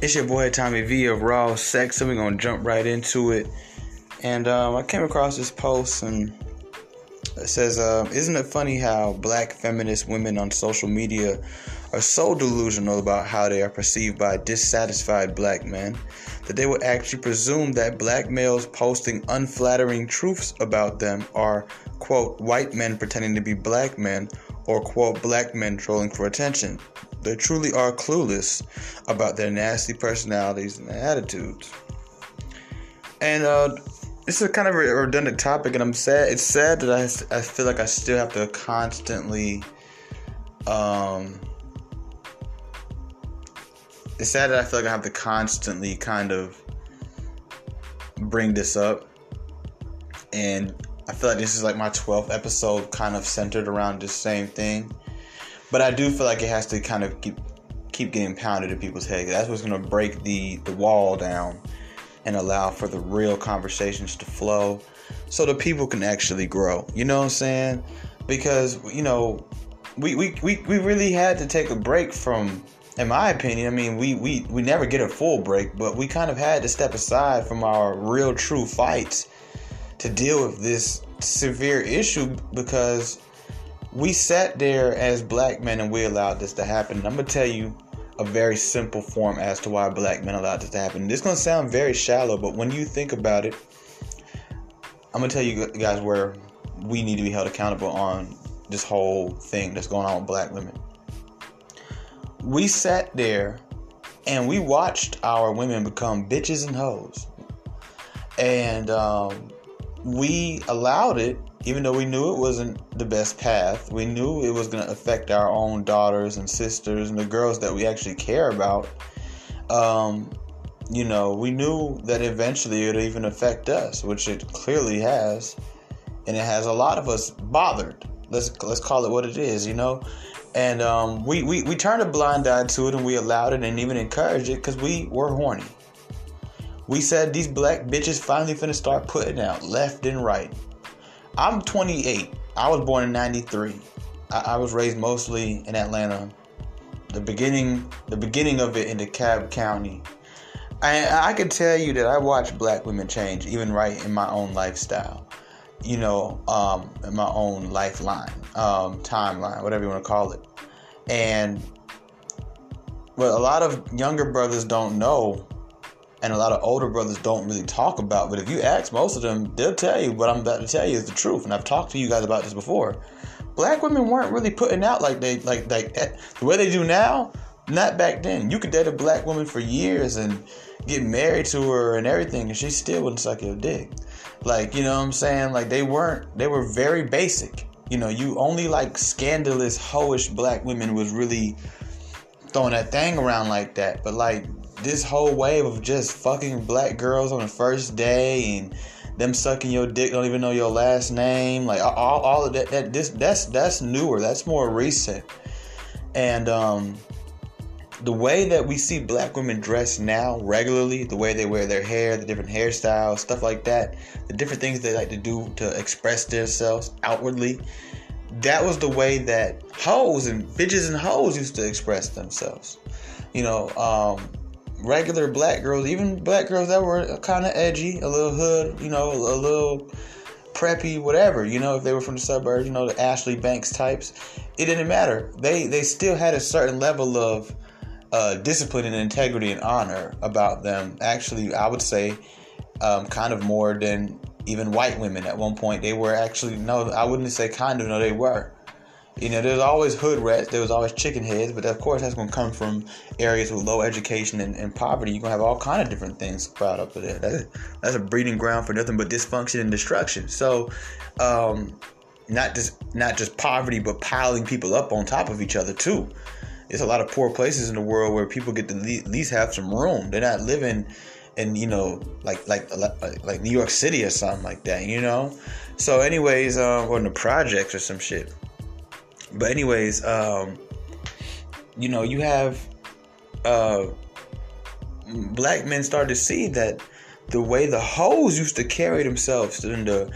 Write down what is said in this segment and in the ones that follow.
It's your boy Tommy V of Raw Sex, so we're gonna jump right into it. And um, I came across this post and it says, uh, Isn't it funny how black feminist women on social media are so delusional about how they are perceived by dissatisfied black men that they would actually presume that black males posting unflattering truths about them are, quote, white men pretending to be black men or, quote, black men trolling for attention? They truly are clueless about their nasty personalities and attitudes. And uh, this is a kind of a redundant topic, and I'm sad. It's sad that I, I feel like I still have to constantly. Um, it's sad that I feel like I have to constantly kind of bring this up. And I feel like this is like my 12th episode kind of centered around the same thing. But I do feel like it has to kind of keep keep getting pounded in people's heads. That's what's gonna break the the wall down and allow for the real conversations to flow so the people can actually grow. You know what I'm saying? Because you know, we we, we, we really had to take a break from in my opinion, I mean we, we, we never get a full break, but we kind of had to step aside from our real true fights to deal with this severe issue because we sat there as black men and we allowed this to happen. I'm gonna tell you a very simple form as to why black men allowed this to happen. This is gonna sound very shallow, but when you think about it, I'm gonna tell you guys where we need to be held accountable on this whole thing that's going on with black women. We sat there and we watched our women become bitches and hoes. And um, we allowed it even though we knew it wasn't the best path, we knew it was going to affect our own daughters and sisters and the girls that we actually care about. Um, you know, we knew that eventually it would even affect us, which it clearly has, and it has a lot of us bothered. Let's let's call it what it is, you know. And um, we, we we turned a blind eye to it, and we allowed it, and even encouraged it because we were horny. We said these black bitches finally finna start putting out left and right. I'm 28. I was born in 93. I, I was raised mostly in Atlanta. The beginning, the beginning of it in DeKalb County. I, I can tell you that I watched black women change, even right in my own lifestyle. You know, um, in my own lifeline, um, timeline, whatever you want to call it. And what a lot of younger brothers don't know and a lot of older brothers don't really talk about. But if you ask most of them, they'll tell you what I'm about to tell you is the truth. And I've talked to you guys about this before. Black women weren't really putting out like they like like eh, the way they do now. Not back then. You could date a black woman for years and get married to her and everything, and she still wouldn't suck your dick. Like you know what I'm saying? Like they weren't. They were very basic. You know, you only like scandalous, hoish black women was really throwing that thing around like that. But like this whole wave of just fucking black girls on the first day and them sucking your dick, don't even know your last name, like all, all of that, that this that's that's newer, that's more recent. And um the way that we see black women dress now regularly, the way they wear their hair, the different hairstyles, stuff like that, the different things they like to do to express themselves outwardly, that was the way that hoes and bitches and hoes used to express themselves. You know, um, regular black girls, even black girls that were kind of edgy, a little hood, you know, a little preppy, whatever. You know, if they were from the suburbs, you know, the Ashley Banks types, it didn't matter. They they still had a certain level of uh, discipline and integrity and honor about them. Actually, I would say, um, kind of more than even white women. At one point, they were actually no, I wouldn't say kind of. No, they were. You know, there's always hood rats, there was always chicken heads, but of course that's to come from areas with low education and, and poverty. You're to have all kind of different things sprout up there. That's, that's a breeding ground for nothing but dysfunction and destruction. So, um, not just not just poverty, but piling people up on top of each other too. There's a lot of poor places in the world where people get to at least have some room. They're not living in you know like like like New York City or something like that. You know. So, anyways, um, or in the projects or some shit. But anyways, um, you know, you have uh, black men start to see that the way the hoes used to carry themselves and the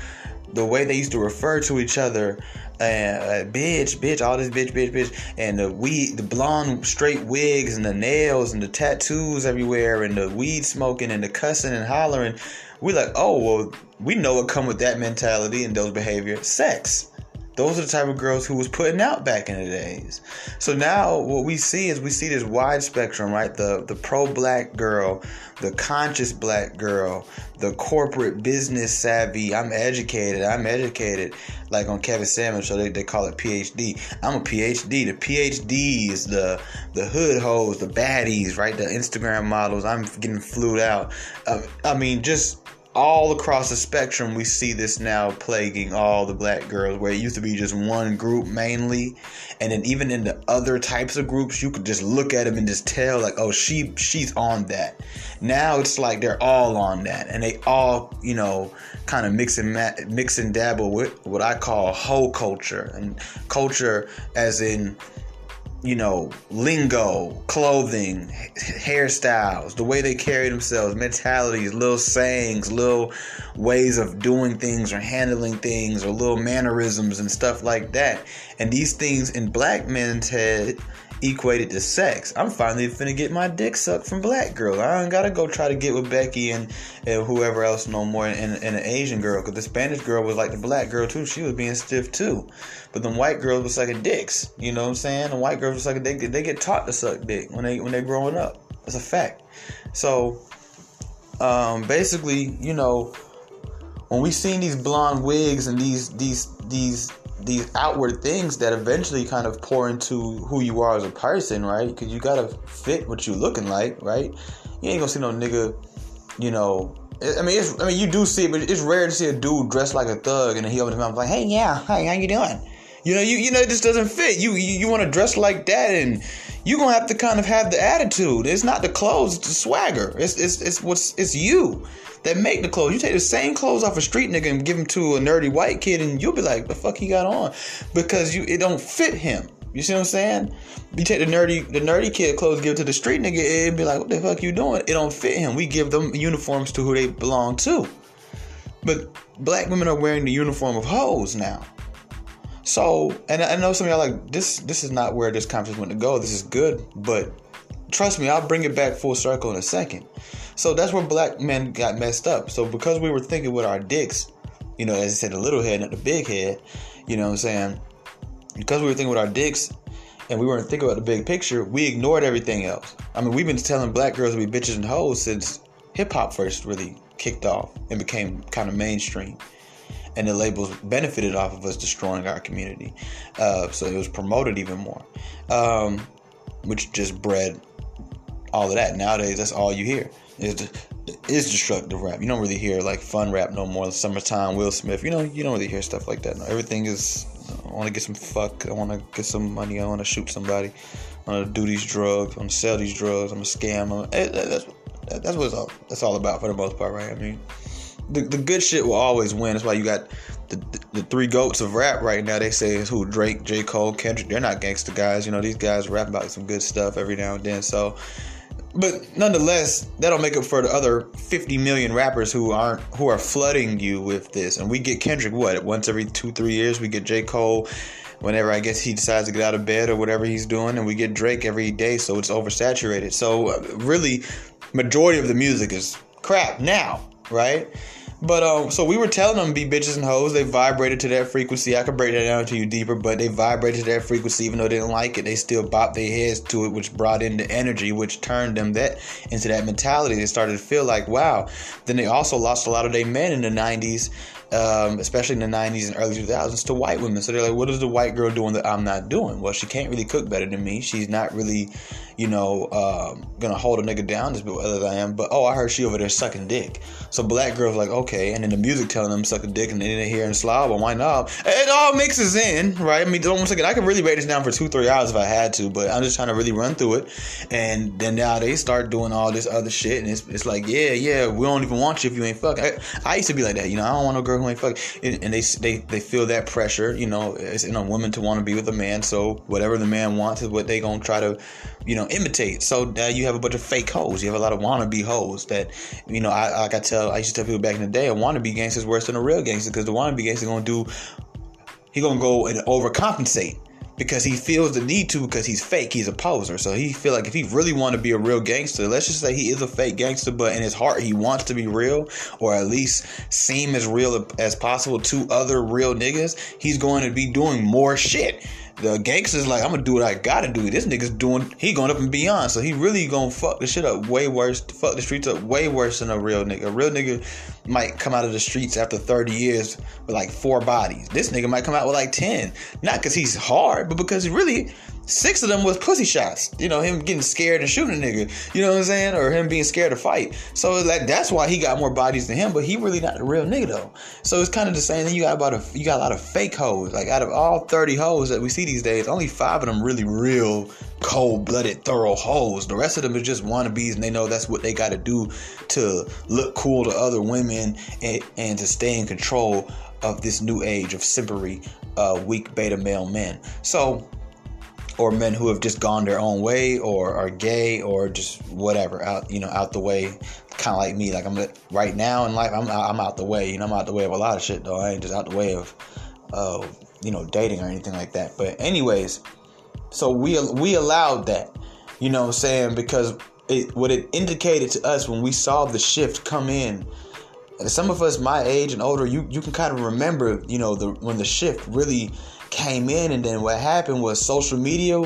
the way they used to refer to each other and uh, bitch, bitch, all this bitch, bitch, bitch, and the weed, the blonde straight wigs and the nails and the tattoos everywhere and the weed smoking and the cussing and hollering. We like, oh well, we know what come with that mentality and those behavior, sex. Those are the type of girls who was putting out back in the days. So now what we see is we see this wide spectrum, right? The the pro black girl, the conscious black girl, the corporate business savvy. I'm educated. I'm educated. Like on Kevin Samuels so they, they call it PhD. I'm a PhD. The PhD is the the hood hoes, the baddies, right? The Instagram models. I'm getting flued out. Uh, I mean, just all across the spectrum, we see this now plaguing all the black girls, where it used to be just one group mainly, and then even in the other types of groups, you could just look at them and just tell, like, oh, she she's on that. Now it's like they're all on that, and they all, you know, kind of mix and ma- mix and dabble with what I call whole culture, and culture as in you know, lingo, clothing, hairstyles, the way they carry themselves, mentalities, little sayings, little ways of doing things or handling things, or little mannerisms and stuff like that. And these things in black men's head equated to sex. I'm finally finna get my dick sucked from black girl. I don't gotta go try to get with Becky and, and whoever else no more and, and an Asian girl. Cause the Spanish girl was like the black girl too. She was being stiff too. But the white girls was sucking dicks. You know what I'm saying? The white girls was sucking dick. They get taught to suck dick when they when they're growing up. That's a fact. So um, basically, you know, when we seen these blonde wigs and these these these these outward things that eventually kind of pour into who you are as a person, right? Because you gotta fit what you looking like, right? You ain't gonna see no nigga, you know. I mean, I mean, you do see it, but it's rare to see a dude dressed like a thug and he opens his mouth like, "Hey, yeah, hey, how you doing?" You know, you you know, it just doesn't fit. You you, you want to dress like that, and you gonna have to kind of have the attitude. It's not the clothes, it's the swagger. It's it's it's what's it's you that make the clothes. You take the same clothes off a street nigga and give them to a nerdy white kid, and you'll be like, "The fuck he got on?" Because you it don't fit him. You see what I'm saying? You take the nerdy the nerdy kid clothes, give it to the street nigga, it'd be like, "What the fuck you doing?" It don't fit him. We give them uniforms to who they belong to. But black women are wearing the uniform of hoes now. So, and I know some of y'all like this. This is not where this conference went to go. This is good, but trust me, I'll bring it back full circle in a second. So that's where black men got messed up. So because we were thinking with our dicks, you know, as I said, the little head, not the big head, you know what I'm saying? Because we were thinking with our dicks and we weren't thinking about the big picture, we ignored everything else. I mean, we've been telling black girls to be bitches and hoes since hip hop first really kicked off and became kind of mainstream. And the labels benefited off of us destroying our community. Uh, so it was promoted even more, um, which just bred all of that. Nowadays, that's all you hear is is destructive rap. You don't really hear like fun rap no more. Summertime, Will Smith. You know, you don't really hear stuff like that. No, everything is. I want to get some fuck. I want to get some money. I want to shoot somebody. I want to do these drugs. I want to sell these drugs. I'm a scam. I'm a, that's that's what all. That's all about for the most part, right? I mean, the the good shit will always win. That's why you got the, the, the three goats of rap right now. They say is who Drake, J Cole, Kendrick. They're not gangster guys. You know, these guys rap about some good stuff every now and then. So but nonetheless, that'll make up for the other 50 million rappers who aren't who are flooding you with this. And we get Kendrick what once every two three years. We get J Cole whenever I guess he decides to get out of bed or whatever he's doing, and we get Drake every day. So it's oversaturated. So uh, really, majority of the music is crap now, right? But um, so we were telling them be bitches and hoes. They vibrated to that frequency. I could break that down to you deeper, but they vibrated to that frequency, even though they didn't like it. They still bopped their heads to it, which brought in the energy, which turned them that into that mentality. They started to feel like, wow. Then they also lost a lot of their men in the '90s um, especially in the 90s and early 2000s, to white women. So they're like, what is the white girl doing that I'm not doing? Well, she can't really cook better than me. She's not really, you know, um, gonna hold a nigga down as well as I am. But oh, I heard she over there sucking dick. So black girls like, okay, and then the music telling them suck a dick, and then they hear and slob. Well, why not? It all mixes in, right? I mean, don't. I could really break this down for two, three hours if I had to, but I'm just trying to really run through it. And then now they start doing all this other shit, and it's, it's like, yeah, yeah, we don't even want you if you ain't fucking. I, I used to be like that, you know. I don't want no girl who ain't fuck, and, they they they feel that pressure. You know, it's in a woman to want to be with a man. So whatever the man wants is what they gonna try to, you know, imitate. So you have a bunch of fake hoes. You have a lot of wannabe hoes that, you know, I like I tell I used to tell people back in the day, a wannabe gangster is worse than a real gangster because the wannabe gangster gonna do, he gonna go and overcompensate because he feels the need to because he's fake. He's a poser. So he feel like if he really want to be a real gangster, let's just say he is a fake gangster, but in his heart he wants to be real or at least seem as real as possible to other real niggas. He's going to be doing more shit the gangster's like, I'm gonna do what I gotta do. This nigga's doing, he going up and beyond. So he really gonna fuck the shit up way worse, fuck the streets up way worse than a real nigga. A real nigga might come out of the streets after 30 years with like four bodies. This nigga might come out with like 10. Not because he's hard, but because really Six of them was pussy shots. You know, him getting scared and shooting a nigga. You know what I'm saying? Or him being scared to fight. So like that's why he got more bodies than him, but he really not a real nigga though. So it's kind of the same thing. You got about a you got a lot of fake hoes. Like out of all 30 hoes that we see these days, only five of them really real cold blooded, thorough hoes. The rest of them is just wannabes and they know that's what they gotta do to look cool to other women and, and to stay in control of this new age of simpery, uh, weak beta male men. So or men who have just gone their own way or are gay or just whatever out you know out the way. Kind of like me like i'm right now in life i'm i'm out the way you know i'm out the way of a lot of shit though. I ain't just out the way of uh you know dating or anything like that. But anyways so we we allowed that you know what i'm saying? Because it what it indicated to us when we saw the shift come in some of us my age and older you you can kind of remember you know the when the shift really came in, and then what happened was social media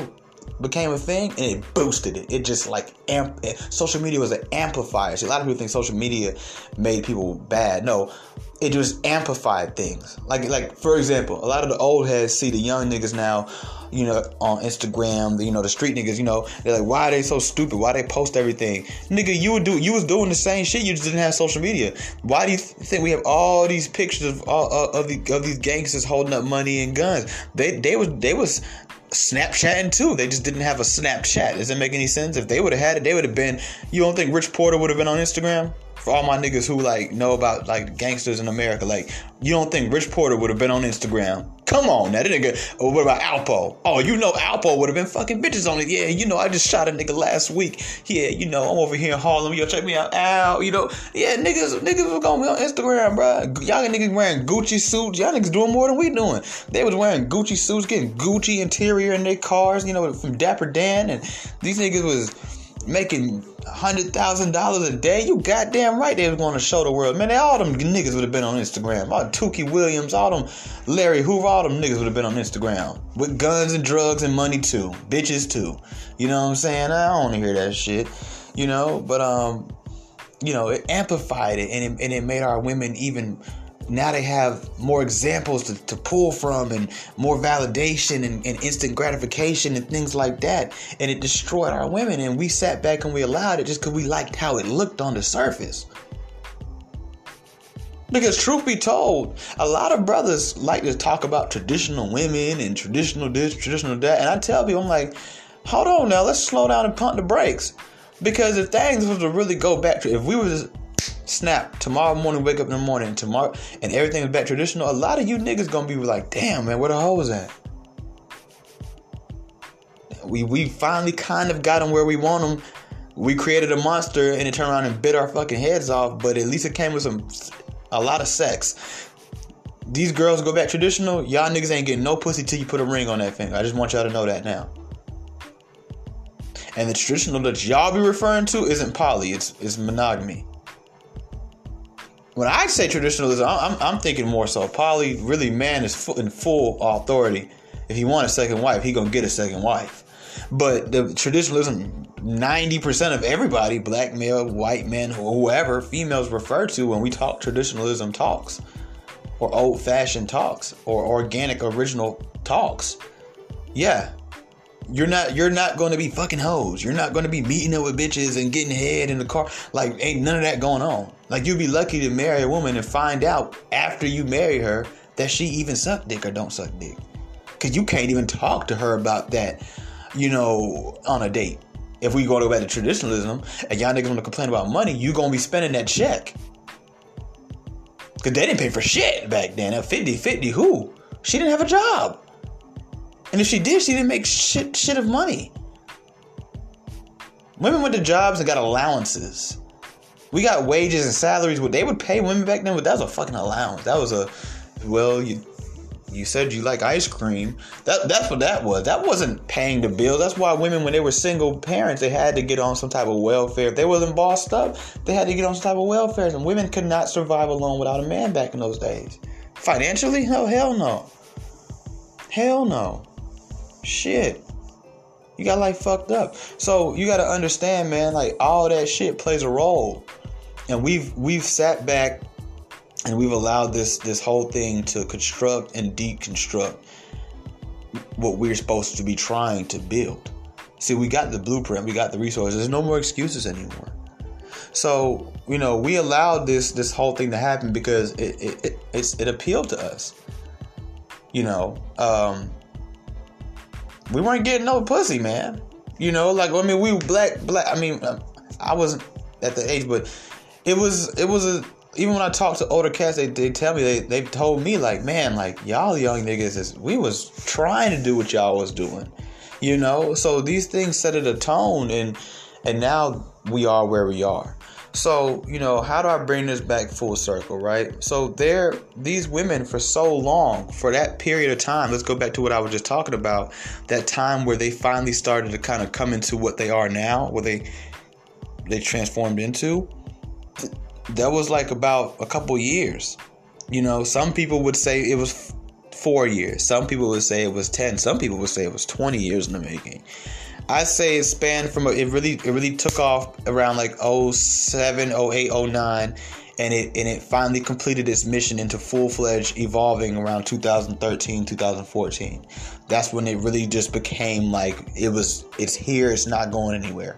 became a thing and it boosted it. It just like amp. Eh, social media was an amplifier. See, a lot of people think social media made people bad. No, it just amplified things. Like like for example, a lot of the old heads see the young niggas now, you know, on Instagram, you know, the street niggas, you know, they're like, why are they so stupid? Why they post everything? Nigga, you would do you was doing the same shit, you just didn't have social media. Why do you think we have all these pictures of all uh, of, the, of these gangsters holding up money and guns? They they was they was Snapchatting too. They just didn't have a Snapchat. Does it make any sense? If they would have had it, they would have been. You don't think Rich Porter would have been on Instagram? For all my niggas who like know about like gangsters in America, like you don't think Rich Porter would have been on Instagram? Come on, now that nigga. Or what about Alpo? Oh, you know Alpo would have been fucking bitches on it. Yeah, you know I just shot a nigga last week. Yeah, you know I'm over here in Harlem. Yo, check me out. Al, you know, yeah, niggas, niggas was gonna be on Instagram, bro. Y'all niggas wearing Gucci suits. Y'all niggas doing more than we doing. They was wearing Gucci suits, getting Gucci interior in their cars. You know, from Dapper Dan, and these niggas was making hundred thousand dollars a day, you goddamn right they was going to show the world. Man, they, all them niggas would have been on Instagram. All Tookie Williams, all them Larry Hoover, all them niggas would have been on Instagram with guns and drugs and money too, bitches too. You know what I'm saying? I don't want to hear that shit. You know, but um, you know, it amplified it and it, and it made our women even now they have more examples to, to pull from and more validation and, and, instant gratification and things like that. And it destroyed our women. And we sat back and we allowed it just because we liked how it looked on the surface. Because truth be told, a lot of brothers like to talk about traditional women and traditional this, traditional that. And I tell people, I'm like, hold on now, let's slow down and pump the brakes. Because if things was to really go back to, if we was snap tomorrow morning, wake up in the morning, tomorrow, and everything is back traditional, a lot of you niggas gonna be like, damn, man, where the hoes at? We we finally kind of got them where we want them. We created a monster and it turned around and bit our fucking heads off, but at least it came with some a lot of sex. These girls go back traditional, y'all niggas ain't getting no pussy till you put a ring on that finger. I just want y'all to know that now. And the traditional that y'all be referring to isn't poly, it's it's monogamy when I say traditionalism, I'm, I'm thinking more so poly. Really, man is in full authority. If he want a second wife, he gonna get a second wife. But the traditionalism, ninety percent of everybody, black male, white men, whoever, females refer to when we talk traditionalism talks, or old fashioned talks, or organic original talks. Yeah, you're not you're not going to be fucking hoes. You're not going to be meeting up with bitches and getting head in the car. Like ain't none of that going on. Like you'd be lucky to marry a woman and find out after you marry her that she even suck dick or don't suck dick. Cause you can't even talk to her about that, you know, on a date. If we go to back to traditionalism and y'all niggas want to complain about money, you gonna be spending that check. Because they didn't pay for shit back then. At 50 50, who? She didn't have a job. And if she did, she didn't make shit, shit of money. Women went to jobs and got allowances. We got wages and salaries. What they would pay women back then, but that was a fucking allowance. That was a, well, you you said you like ice cream. That that's what that was. That wasn't paying the bill. That's why women, when they were single parents, they had to get on some type of welfare. If they wasn't bossed up, they had to get on some type of welfare. And women could not survive alone without a man back in those days. Financially, no, hell no. Hell no. Shit. You got like fucked up. So you gotta understand, man, like all that shit plays a role. And we've we've sat back and we've allowed this this whole thing to construct and deconstruct what we're supposed to be trying to build. See, we got the blueprint, we got the resources. There's no more excuses anymore. So, you know, we allowed this this whole thing to happen because it it it, it appealed to us. You know, um, we weren't getting no pussy, man. You know, like I mean, we black, black. I mean, I wasn't at the age, but it was it was a. Even when I talk to older cats, they, they tell me they they told me like, man, like y'all young niggas is we was trying to do what y'all was doing, you know. So these things set it a tone, and and now we are where we are. So, you know, how do I bring this back full circle, right? So, there, these women for so long, for that period of time, let's go back to what I was just talking about, that time where they finally started to kind of come into what they are now, what they they transformed into. That was like about a couple years. You know, some people would say it was four years. Some people would say it was 10. Some people would say it was 20 years in the making. I say it spanned from it really it really took off around like 07, 08, 09 and it and it finally completed its mission into full-fledged evolving around 2013 2014 that's when it really just became like it was it's here it's not going anywhere.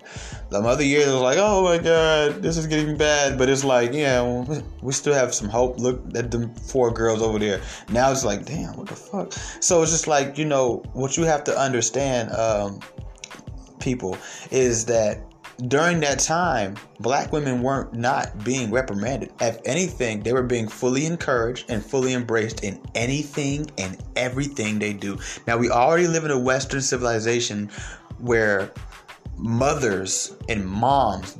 The other years was like oh my god this is getting bad but it's like yeah we still have some hope. Look at the four girls over there. Now it's like damn what the fuck? So it's just like you know what you have to understand um, people is that during that time, black women weren't not being reprimanded. If anything, they were being fully encouraged and fully embraced in anything and everything they do. Now, we already live in a Western civilization where mothers and moms,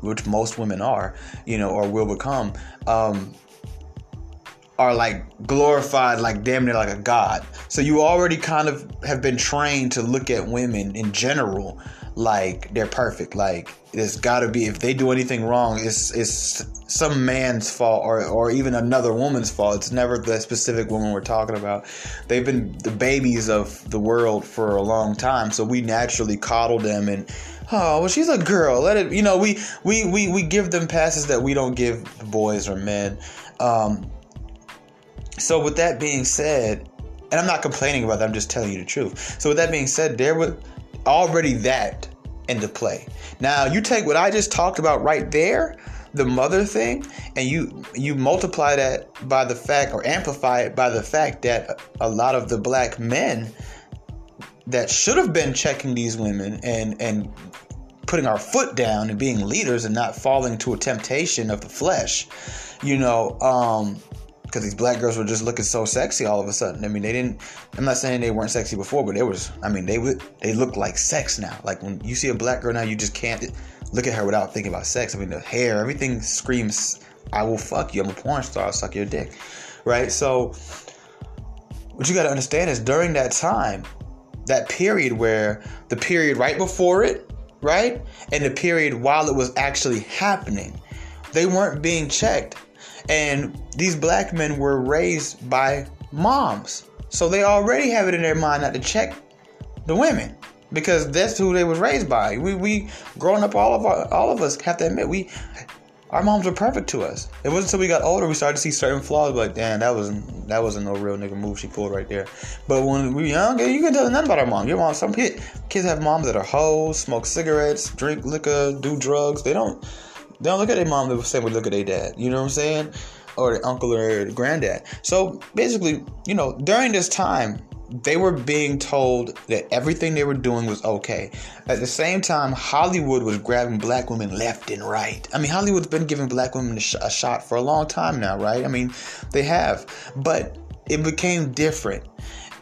which most women are, you know, or will become, um, are like glorified like damn near like a god. So you already kind of have been trained to look at women in general like they're perfect. Like it's got to be if they do anything wrong, it's it's some man's fault or or even another woman's fault. It's never the specific woman we're talking about. They've been the babies of the world for a long time, so we naturally coddle them and oh well she's a girl let it you know we we we, we give them passes that we don't give boys or men um, so with that being said and i'm not complaining about that i'm just telling you the truth so with that being said there was already that into play. Now you take what I just talked about right there, the mother thing, and you you multiply that by the fact or amplify it by the fact that a lot of the black men that should have been checking these women and and putting our foot down and being leaders and not falling to a temptation of the flesh, you know, um, because these black girls were just looking so sexy all of a sudden. I mean, they didn't. I'm not saying they weren't sexy before, but they was. I mean, they would. They look like sex now. Like when you see a black girl now, you just can't look at her without thinking about sex. I mean, the hair, everything screams, "I will fuck you. I'm a porn star. I'll suck your dick." Right. So, what you got to understand is during that time, that period where the period right before it, right, and the period while it was actually happening, they weren't being checked and these black men were raised by moms. So they already have it in their mind not to check the women because that's who they was raised by. We we growing up all of our, all of us have to admit we our moms were perfect to us. It wasn't until we got older we started to see certain flaws. Like, damn, that wasn't that wasn't no real nigga move she pulled right there. But when we young, you can tell nothing about our mom. Your mom, some kids have moms that are hoes, smoke cigarettes, drink liquor, do drugs. They don't they don't look at their mom the same way they look at their dad. You know what I'm saying? Or their uncle or granddad. So basically, you know, during this time, they were being told that everything they were doing was okay. At the same time, Hollywood was grabbing black women left and right. I mean, Hollywood's been giving black women a, sh- a shot for a long time now, right? I mean, they have. But it became different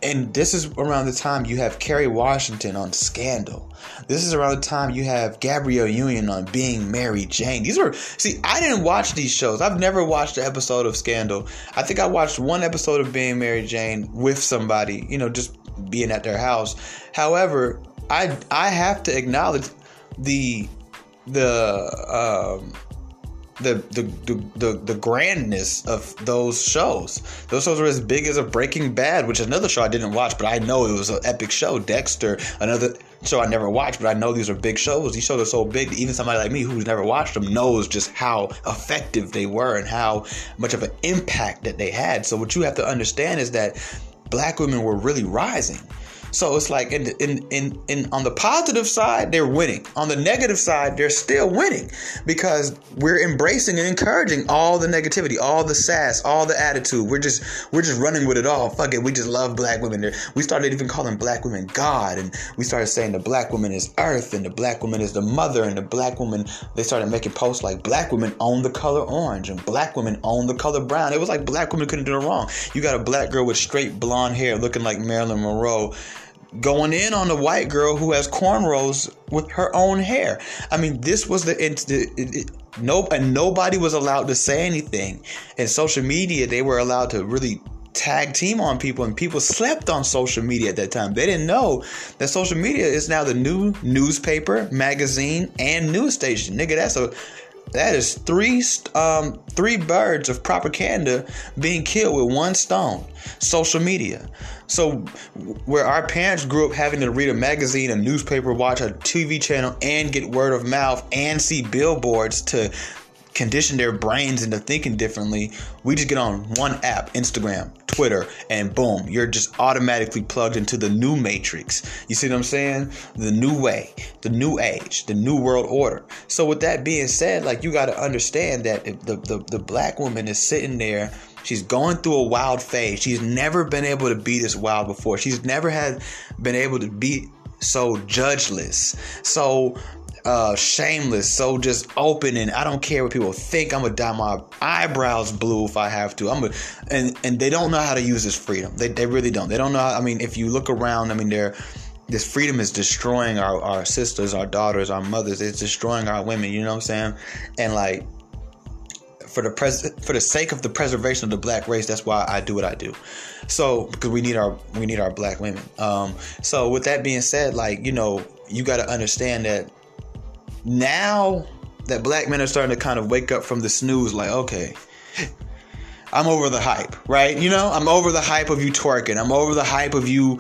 and this is around the time you have Kerry Washington on Scandal. This is around the time you have Gabrielle Union on Being Mary Jane. These are see, I didn't watch these shows. I've never watched an episode of Scandal. I think I watched one episode of Being Mary Jane with somebody, you know, just being at their house. However, I I have to acknowledge the the um the, the the the the grandness of those shows. Those shows were as big as a Breaking Bad, which is another show I didn't watch, but I know it was an epic show. Dexter, another show I never watched, but I know these are big shows. These shows are so big that even somebody like me who's never watched them knows just how effective they were and how much of an impact that they had. So what you have to understand is that black women were really rising so it's like in, in in in on the positive side, they're winning. On the negative side, they're still winning because we're embracing and encouraging all the negativity, all the sass, all the attitude. We're just we're just running with it all. Fuck it, we just love black women. We started even calling black women God, and we started saying the black woman is earth, and the black woman is the mother, and the black woman. They started making posts like black women own the color orange, and black women own the color brown. It was like black women couldn't do it wrong. You got a black girl with straight blonde hair, looking like Marilyn Monroe going in on the white girl who has cornrows with her own hair. I mean, this was the it, it, it, no, and nobody was allowed to say anything. In social media, they were allowed to really tag team on people, and people slept on social media at that time. They didn't know that social media is now the new newspaper, magazine, and news station. Nigga, that's a that is three um, three birds of propaganda being killed with one stone. Social media. So, where our parents grew up having to read a magazine, a newspaper, watch a TV channel, and get word of mouth and see billboards to condition their brains into thinking differently, we just get on one app, Instagram, Twitter, and boom, you're just automatically plugged into the new matrix. You see what I'm saying? The new way, the new age, the new world order. So with that being said, like you got to understand that the, the the black woman is sitting there She's going through a wild phase. She's never been able to be this wild before. She's never had been able to be so judgeless, so uh, shameless, so just open, and I don't care what people think. I'm gonna dye my eyebrows blue if I have to. I'm gonna, and and they don't know how to use this freedom. They they really don't. They don't know. How, I mean, if you look around, I mean, they're this freedom is destroying our, our sisters, our daughters, our mothers. It's destroying our women. You know what I'm saying? And like for the pres for the sake of the preservation of the black race that's why i do what i do so because we need our we need our black women um so with that being said like you know you got to understand that now that black men are starting to kind of wake up from the snooze like okay I'm over the hype, right? You know, I'm over the hype of you twerking. I'm over the hype of you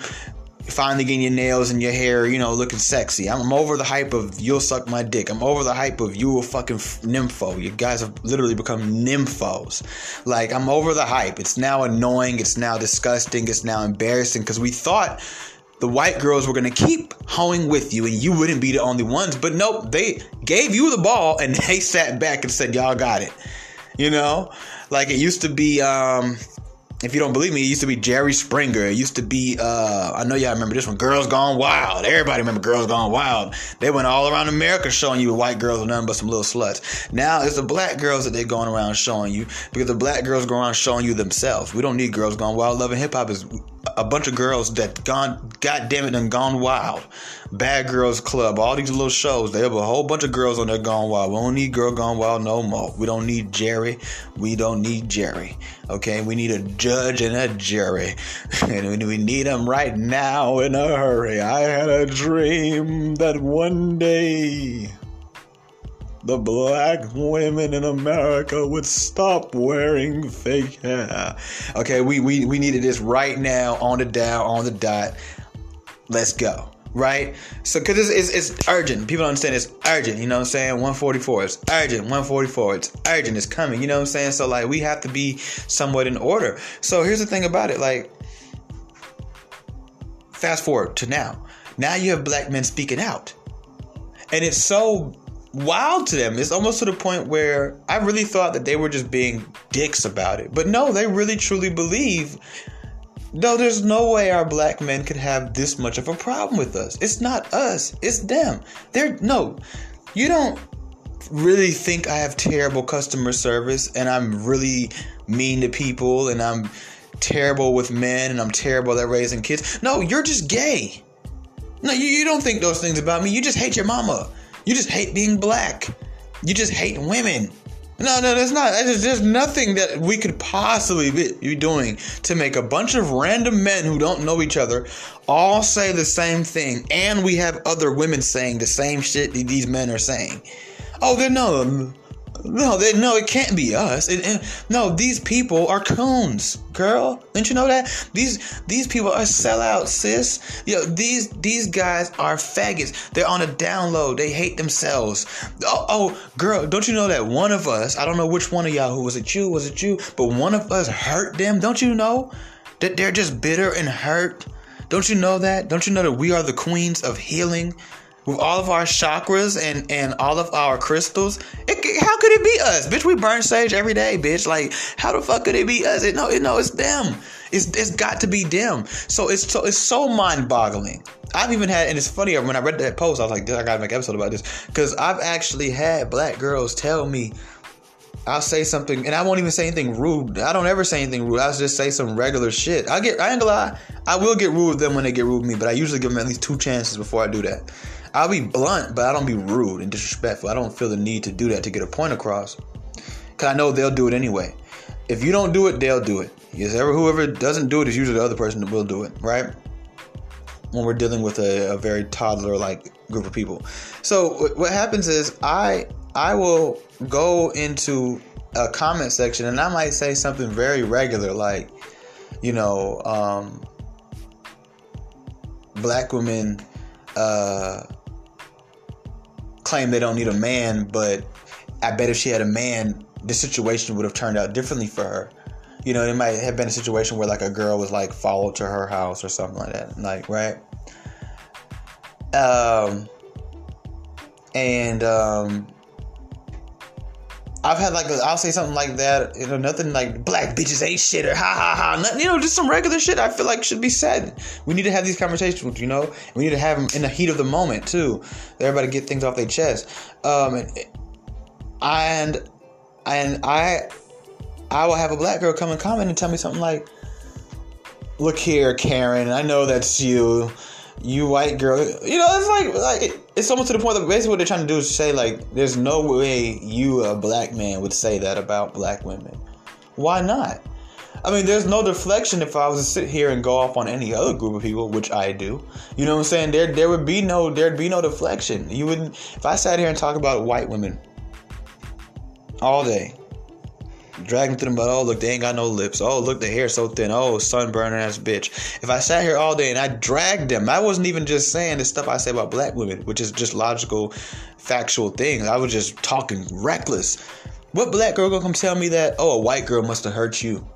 finally getting your nails and your hair, you know, looking sexy. I'm, over the hype of you'll suck my dick. I'm over the hype of you a fucking nympho. You guys have literally become nymphos. Like, I'm over the hype. It's now annoying. It's now disgusting. It's now embarrassing because we thought the white girls were going to keep hoeing with you and you wouldn't be the only ones. But nope, they gave you the ball and they sat back and said, y'all got it. You know, like it used to be, um, if you don't believe me, it used to be Jerry Springer. It used to be, uh, I know y'all remember this one, Girls Gone Wild. Everybody remember Girls Gone Wild. They went all around America showing you white girls are nothing but some little sluts. Now it's the black girls that they're going around showing you because the black girls go around showing you themselves. We don't need Girls Gone Wild. Love and Hip Hop is a bunch of girls that gone, God damn it, and gone wild. Bad Girls Club, all these little shows. They have a whole bunch of girls on there gone wild. We don't need Girl Gone Wild no more. We don't need Jerry. We don't need Jerry. Okay, we need a judge and a jury, and we need them right now in a hurry. I had a dream that one day the black women in America would stop wearing fake hair. Okay, we, we, we needed this right now, on the dial, on the dot. Let's go. Right? So, because it's, it's, it's, urgent. People don't understand it's urgent. You know what I'm saying? 144. It's urgent. 144. It's urgent. It's coming. You know what I'm saying? So, like, we have to be somewhat in order. So, here's the thing about it. Like, fast forward to now. Now you have black men speaking out. And it's so wild to them. It's almost to the point where I really thought that they were just being dicks about it. But no, they really truly believe No, there's no way our black men could have this much of a problem with us. It's not us, it's them. They're no, you don't really think I have terrible customer service and I'm really mean to people and I'm terrible with men and I'm terrible at raising kids. No, you're just gay. No, you, you don't think those things about me. You just hate your mama. You just hate being black. You just hate women. No, no, there's not. There's, nothing that we could possibly be doing to make a bunch of random men who don't know each other all say the same thing, and we have other women saying the same shit that these men are saying. Oh, they're no, no, they, no, it can't be us. No, these people are coons, girl. Didn't you know that? These these people are sellouts, sis. Yo, these these guys are faggots. They're on a download. They hate themselves. Oh, oh, girl, don't you know that one of us? I don't know which one of y'all. Who was it? You? Was it you? But one of us hurt them. Don't you know that they're just bitter and hurt? Don't you know that? Don't you know that we are the queens of healing? With all of our chakras and and all of our crystals. It, how could it be us, bitch? We burn sage every day, bitch. Like, how the fuck could it be us? It, no, it, no, it's them. It's it's got to be them. So it's so it's so mind boggling. I've even had, and it's funny when I read that post, I was like, I gotta make an episode about this because I've actually had black girls tell me. I'll say something, and I won't even say anything rude. I don't ever say anything rude. I'll just say some regular shit. I get, I ain't gonna lie, I will get rude with them when they get rude with me, but I usually give them at least two chances before I do that. I'll be blunt, but I don't be rude and disrespectful. I don't feel the need to do that to get a point across. Cause I know they'll do it anyway. If you don't do it, they'll do it. Yes, ever whoever doesn't do it is usually the other person that will do it, right? When we're dealing with a, a very toddler like group of people. So what happens is I I will go into a comment section and I might say something very regular like, you know, um, black women uh, claim they don't need a man, but I bet if she had a man, the situation would have turned out differently for her. You know, it might have been a situation where like a girl was like followed to her house or something like that. Like, right? Um and um I've had like i will say something like that, you know, nothing like black bitches ain't shit or ha ha ha, nothing, you know, just some regular shit. I feel like should be said. We need to have these conversations, you know. We need to have them in the heat of the moment too. Everybody get things off their chest. Um, and and I I will have a black girl come and comment and tell me something like, "Look here, Karen, I know that's you." You white girl. You know, it's like like it's almost to the point that basically what they're trying to do is say like, there's no way you a black man would say that about black women. Why not? I mean, there's no deflection if I was to sit here and go off on any other group of people, which I do. You know what I'm saying? There, there would be no, there'd be no deflection. You wouldn't. If I sat here and talk about white women all day, dragging through them, but oh look, they ain't got no lips. Oh look, the hair so thin. Oh, sunburner ass bitch. If I sat here all day and I dragged them, I wasn't even just saying the stuff I say about black women, which is just logical, factual things. I was just talking reckless. What black girl gonna come tell me that? Oh, a white girl must have hurt you.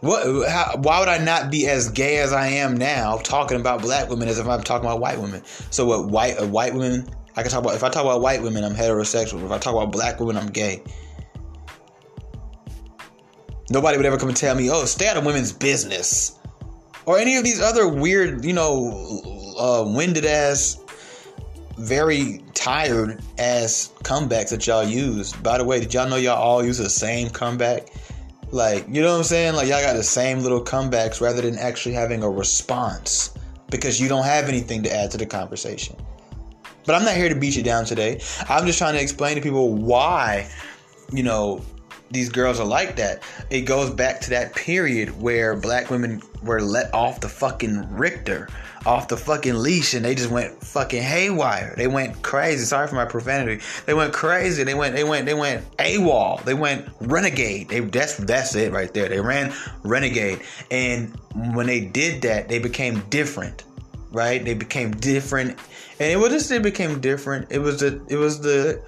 What? How, why would I not be as gay as I am now, talking about black women as if I'm talking about white women? So what? White a white woman I can talk about if I talk about white women, I'm heterosexual. If I talk about black women, I'm gay. Nobody would ever come and tell me, "Oh, stay out of women's business," or any of these other weird, you know, uh, winded ass, very tired ass comebacks that y'all use. By the way, did y'all know y'all all use the same comeback? Like, you know what I'm saying? Like, y'all got the same little comebacks rather than actually having a response because you don't have anything to add to the conversation. But I'm not here to beat you down today. I'm just trying to explain to people why, you know, these girls are like that. It goes back to that period where black women were let off the fucking Richter, off the fucking leash, and they just went fucking haywire. They went crazy. Sorry for my profanity. They went crazy. They went. They went. They went AWOL. They went renegade. They that's that's it right there. They ran renegade, and when they did that, they became different. Right? They became different and it was just it became different. It was the it was the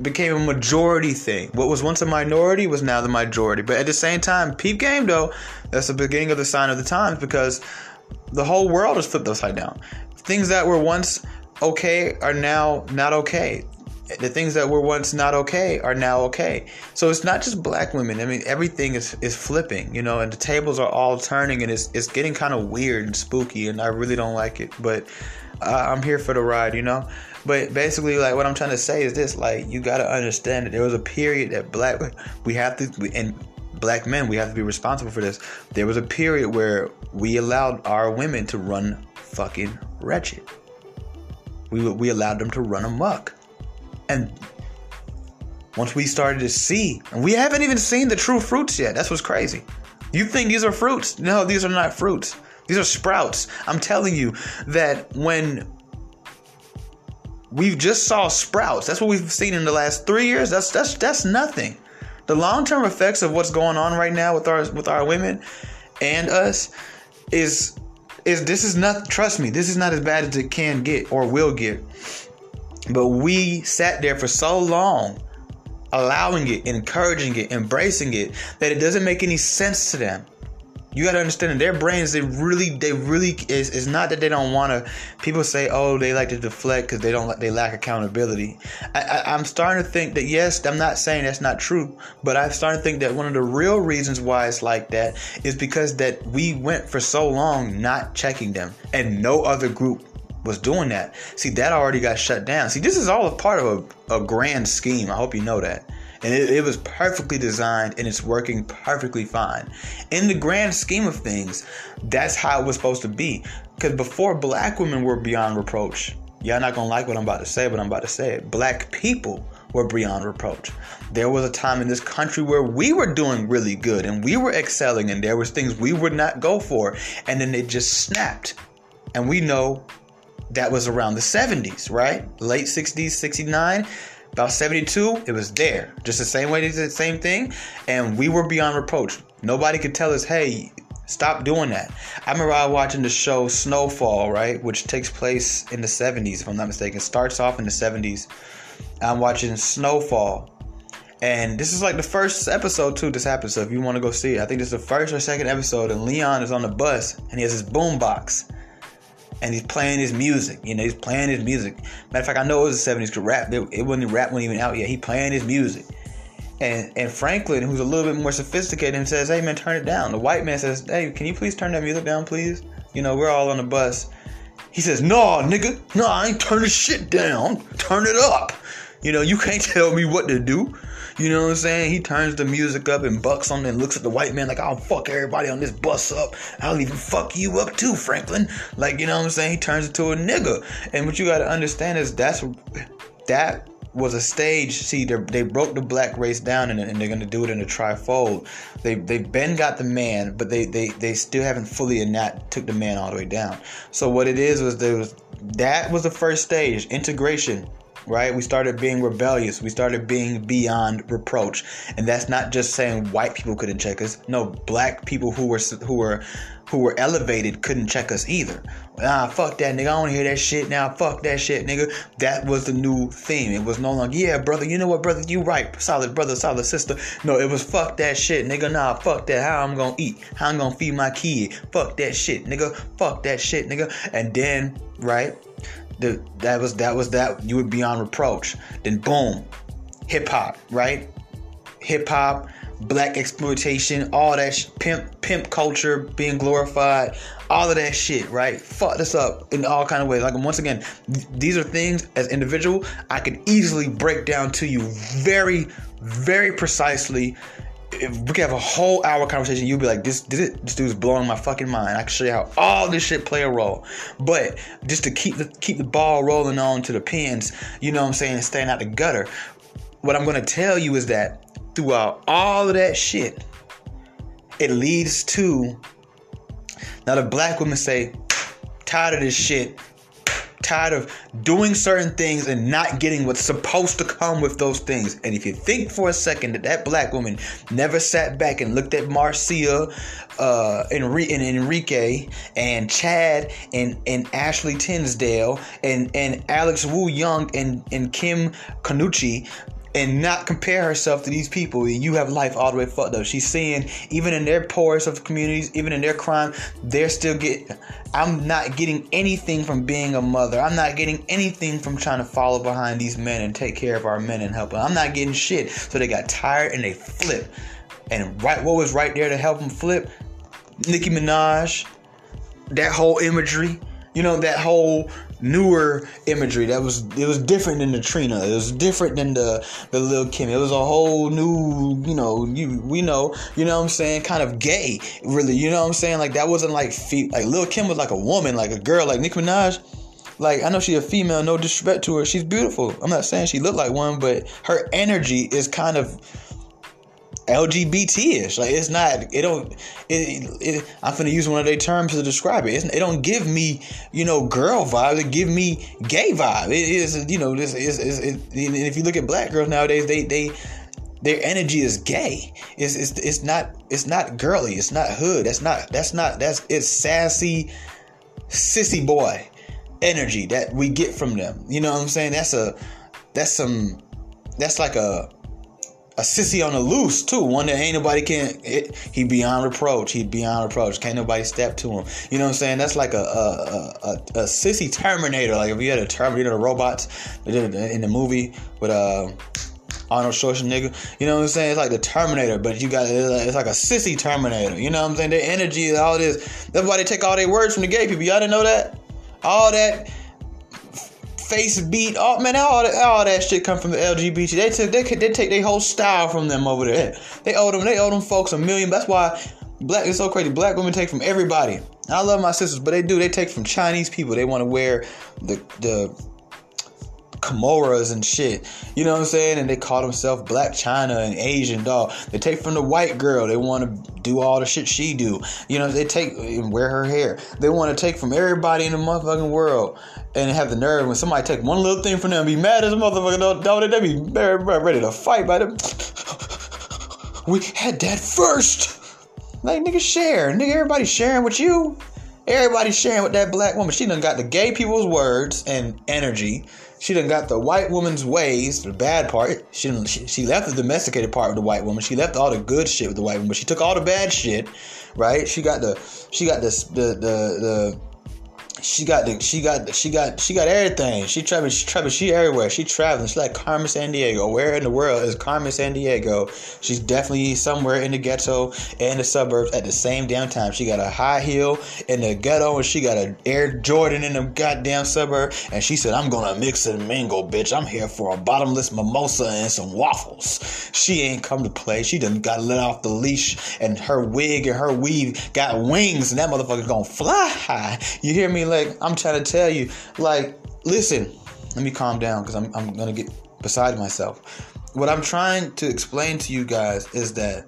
became a majority thing. What was once a minority was now the majority. But at the same time, peep game though, that's the beginning of the sign of the times because the whole world is flipped upside down. Things that were once okay are now not okay. the things that were once not okay are now okay. So it's not just black women. I mean, everything is, is flipping, you know, and the tables are all turning and it's, it's getting kind of weird and spooky and I really don't like it, but uh, I'm here for the ride, you know? But basically, like what I'm trying to say is this: like you got to understand that there was a period that black we have to and black men we have to be responsible for this. There was a period where we allowed our women to run fucking wretched. We we allowed them to run amok, and once we started to see, and we haven't even seen the true fruits yet. That's what's crazy. You think these are fruits? No, these are not fruits. These are sprouts. I'm telling you that when we just saw sprouts, that's what we've seen in the last three years. That's that's that's nothing. The long term effects of what's going on right now with our with our women and us is is this is not trust me, this is not as bad as it can get or will get. But we sat there for so long allowing it, encouraging it, embracing it, that it doesn't make any sense to them you got to understand their brains they really they really is it's not that they don't want to people say oh they like to deflect because they don't they lack accountability. I, I, i'm starting to think that yes i'm not saying that's not true but i'm starting to think that one of the real reasons why it's like that is because that we went for so long not checking them and no other group was doing that. See that already got shut down. See this is all a part of a, a grand scheme. I hope you know that and it, it was perfectly designed and it's working perfectly fine. In the grand scheme of things, that's how it was supposed to be. Because before black women were beyond reproach, y'all not gonna like what I'm about to say, but I'm about to say it. Black people were beyond reproach. There was a time in this country where we were doing really good and we were excelling and there was things we would not go for and then it just snapped. And we know that was around the 70s, right? Late 60s, 69. About 72, it was there. Just the same way they did the same thing. And we were beyond reproach. Nobody could tell us, hey, stop doing that. I remember I watching the show Snowfall, right? Which takes place in the 70s, if I'm not mistaken. It starts off in the 70s. I'm watching Snowfall. And this is like the first episode too. This happened. So if you want to go see it, I think this is the first or second episode. And Leon is on the bus and he has his boom box and he's playing his music. You know, he's playing his music. Matter of fact, I know it was the 70s because rap, it wasn't rap wasn't even out yet. He playing his music. And and Franklin, who's a little bit more sophisticated, and says, "Hey man, turn it down." The white man says, "Hey, can you please turn that music down, please?" You know, we're all on the bus. He says, "Nah, nigga, nah, I ain't turn the shit down. Turn it up. You know, you can't tell me what to do." You know what I'm saying? He turns the music up and bucks on and looks at the white man like, I'll fuck everybody on this bus up. I'll even fuck you up too, Franklin. Like, you know what I'm saying? He turns it to a nigga. And what you gotta understand is that's that was a stage. See, they broke the black race down, and, and, they're gonna do it in a trifold. They they've been got the man, but they they they still haven't fully and not took the man all the way down. So what it is was there was that was the first stage integration right? We started being rebellious. We started being beyond reproach, and that's not just saying white people couldn't check us. No, black people who were who were who were elevated couldn't check us either. Ah, fuck that nigga. I don't hear that shit now. Fuck that shit, nigga. That was the new theme. It was no longer, yeah, brother. You know what, brother? You right. Solid brother, solid sister. No, it was fuck that shit, nigga. Nah, fuck that. How I'm gonna eat? How I'm gonna feed my kid? Fuck that shit, nigga. Fuck that shit, nigga. And then, right? The, that was that was that you would be on reproach. Then boom, hip hop, right? Hip hop, blaxploitation, all that sh- pimp pimp culture being glorified, all of that shit, right? Fuck this up in all kind of ways. Like once again, th- these are things as individual I can easily break down to you very, very precisely if we could have a whole hour conversation, you'd be like, this, this, this dude's blowing my fucking mind. I can show you how all this shit play a role. But just to keep the keep the ball rolling on to the pins, you know what I'm saying, and staying out the gutter. What I'm gonna tell you is that throughout all of that shit, it leads to now the black women say, tired of this shit tired of doing certain things and not getting what's supposed to come with those things. And if you think for a second that that black woman never sat back and looked at Marcia, uh, and Enrique and Chad and, and Ashley Tisdale and, and Alex Wu Young and, and Kim Kanuchi and not compare herself to these people. And you have life all the way fucked up. She's seeing even in their poorest of communities, even in their crime, they're still getting. I'm not getting anything from being a mother. I'm not getting anything from trying to follow behind these men and take care of our men and help them. I'm not getting shit. So they got tired and they flipped. And right, what was right there to help them flip? Nicki Minaj, that whole imagery, you know, that whole newer imagery that was it was different than the Trina. It was different than the the Lil Kim. It was a whole new, you know, you we know, you know what I'm saying, kind of gay, really. You know what I'm saying? Like that wasn't like fe- like Lil Kim was like a woman, like a girl, like Nicki Minaj. Like I know she's a female, no disrespect to her. She's beautiful. I'm not saying she looked like one, but her energy is kind of LGBT-ish. Like it's not. It don't. It, it, I'm gonna use one of their terms to describe it. It's, it don't give me, you know, girl vibe. It give me gay vibe. It is, you know, this is. It, if you look at black girls nowadays, they they their energy is gay. It's, it's it's not it's not girly. It's not hood. That's not that's not that's it's sassy, sissy boy energy that we get from them. You know what I'm saying? That's a that's some that's like a a sissy on the loose too. One that ain't nobody can. It, he beyond reproach. He beyond reproach. Can't nobody step to him. You know what I'm saying? That's like a a, a, a sissy Terminator. Like if you had a Terminator, the robots in the movie with uh. Arnold Schwarzenegger, you know what I'm saying? It's like the Terminator, but you got it's like a sissy Terminator. You know what I'm saying? Their energy, all this. They take all their words from the gay people. Y'all didn't know that? All that face beat. Oh man, all that, all that shit come from the LGBT. They took they they take their whole style from them over there. They owe them they owe them folks a million. That's why black it's so crazy. Black women take from everybody. I love my sisters, but they do. They take from Chinese people. They want to wear the the Kimoras and shit. You know what I'm saying? And they call themselves Blac Chyna and Asian Doll. They take from the white girl. They want to do all the shit she do. You know, they take and wear her hair. They want to take from everybody in the motherfucking world and have the nerve when somebody take one little thing from them, be mad as a motherfucker. Dog, they be ready to fight by them. we had that first. Like nigga share, nigga everybody sharing with you. Everybody sharing with that black woman. She done got the gay people's words and energy. She done got the white woman's ways, the bad part. She, done, she, she left the domesticated part with the white woman. She left all the good shit with the white woman, but she took all the bad shit, right? She got the she got the the the, the she got the she got the, she got she got everything. She traveling, she traveling, she everywhere. She traveling. She's like Carmen Sandiego. Where in the world is Carmen Sandiego? She's definitely somewhere in the ghetto and the suburbs at the same damn time. She got a high heel in the ghetto and she got an Air Jordan in the goddamn suburb. And she said, I'm gonna mix and mingle, bitch. I'm here for a bottomless mimosa and some waffles. She ain't come to play. She done got let off the leash and her wig and her weave got wings and that motherfucker's gonna fly high. You hear me? Like I'm trying to tell you, like, listen, let me calm down because I'm, I'm gonna get beside myself. What I'm trying to explain to you guys is that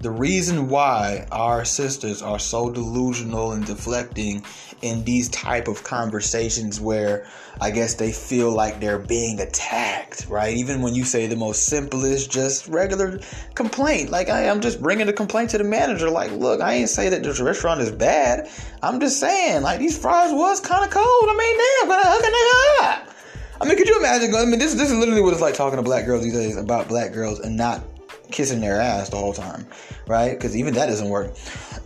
the reason why our sisters are so delusional and deflecting in these type of conversations where I guess they feel like they're being attacked, right? Even when you say the most simplest, just regular complaint, like I, am just bringing a complaint to the manager, like, look, I ain't say that this restaurant is bad. I'm just saying, like, these fries was kind of cold. I mean, damn, but how can up? I mean, could you imagine? I mean, this this is literally what it's like talking to black girls these days about black girls and not kissing their ass the whole time, right? Because even that doesn't work.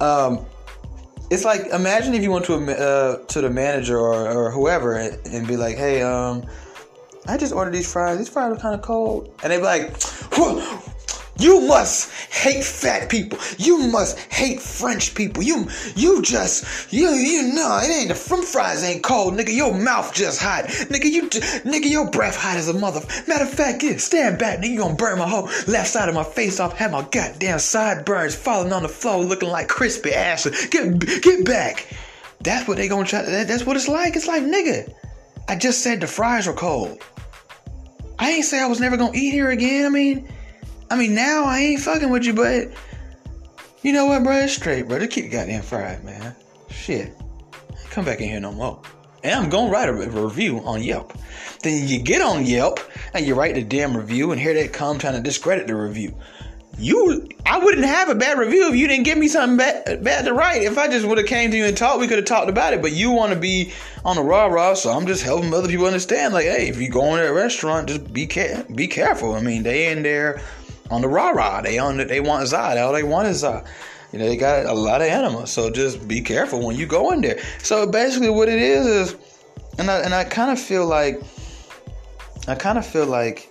Um, it's like imagine if you went to a uh, to the manager or, or whoever and, be like, "Hey, um, I just ordered these fries. These fries are kind of cold," and they'd be like, you must hate fat people. You must hate French people. You you just you you know it ain't the french fries ain't cold, nigga. Your mouth just hot, nigga. You nigga your breath hot as a mother. Matter of fact, get stand back, nigga. You gonna burn my whole left side of my face off. Have my goddamn sideburns falling on the floor, looking like crispy ass. Get get back. That's what they gonna try. That, that's what it's like. It's like nigga. I just said the fries were cold. I ain't say I was never gonna eat here again. I mean. I mean, now I ain't fucking with you, but you know what, bro? It's straight, bro. Just keep goddamn fried, man. Shit. Come back in here no more. And I'm gonna write a review on Yelp. Then you get on Yelp and you write the damn review, and here they come trying to discredit the review. you I wouldn't have a bad review if you didn't give me something bad, bad to write. If I just would have came to you and talked, we could have talked about it. But you want to be on the rah rah, so I'm just helping other people understand. Like, hey, if you go in a restaurant, just be care be careful. I mean, they in there on the rah rah. They on the, they want Zod. All they want is Zod. You know, they got a lot of animals, so just be careful when you go in there. So basically, what it is is, and I and I kind of feel like, I kind of feel like,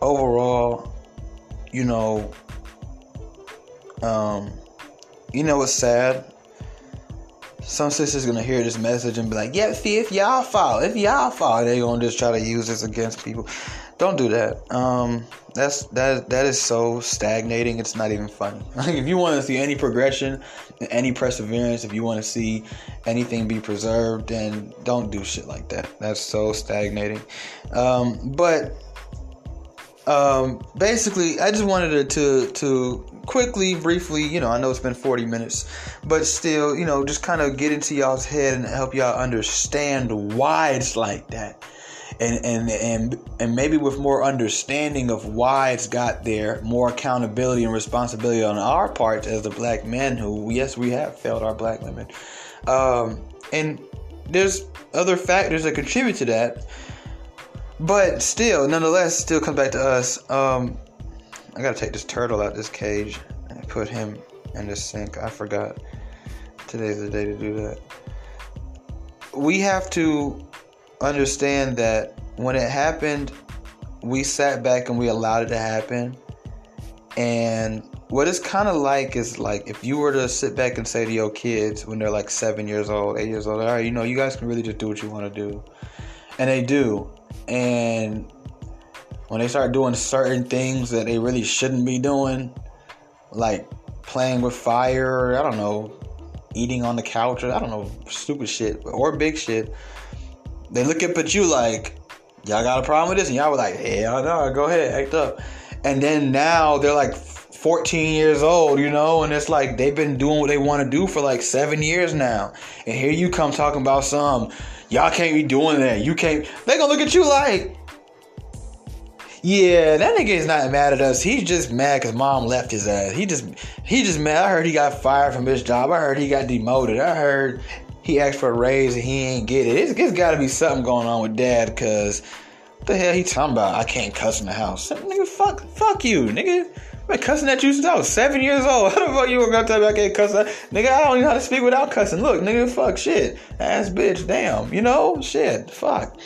overall, you know, um, you know what's sad? Some sister's gonna hear this message and be like, "Yeah, see, if y'all fall, if y'all fall, they gonna just try to use this against people." Don't do that. Um, that's that that is so stagnating. It's not even funny. Like if you want to see any progression, any perseverance, if you want to see anything be preserved, then don't do shit like that. That's so stagnating. Um, but um, basically, I just wanted to, to to quickly, briefly, you know, I know it's been 40 minutes, but still, you know, just kind of get into y'all's head and help y'all understand why it's like that. And, and and and maybe with more understanding of why it's got there, more accountability and responsibility on our part as the black men who, yes, we have failed our black women. Um, and there's other factors that contribute to that but still, nonetheless, still comes back to us. Um, I gotta take this turtle out this cage and put him in the sink. I forgot. Today's the day to do that. We have to understand that when it happened, we sat back and we allowed it to happen. And what it's kind of like is like if you were to sit back and say to your kids when they're like seven years old, eight years old, all right, you know, you guys can really just do what you want to do. And they do and when they start doing certain things that they really shouldn't be doing, like playing with fire, I don't know, eating on the couch, or I don't know, stupid shit or big shit, they look up at you like, y'all got a problem with this? And y'all were like, hell no, go ahead, act up. And then now they're like 14 years old, you know, and it's like they've been doing what they want to do for like seven years now. And here you come talking about some Y'all can't be doing that. You can't. They gonna look at you like, yeah, that nigga is not mad at us. He's just mad because mom left his ass. He just, he just mad. I heard he got fired from his job. I heard he got demoted. I heard he asked for a raise and he ain't get it. It's, it's got to be something going on with dad because what the hell he talking about? I can't cuss in the house. Nigga, fuck, fuck you, nigga been cussing at you since I was seven years old. How the fuck you were gonna tell me I can't cuss? Nigga, I don't even know how to speak without cussing. Look, nigga, fuck shit. Ass bitch, damn. You know? Shit. Fuck.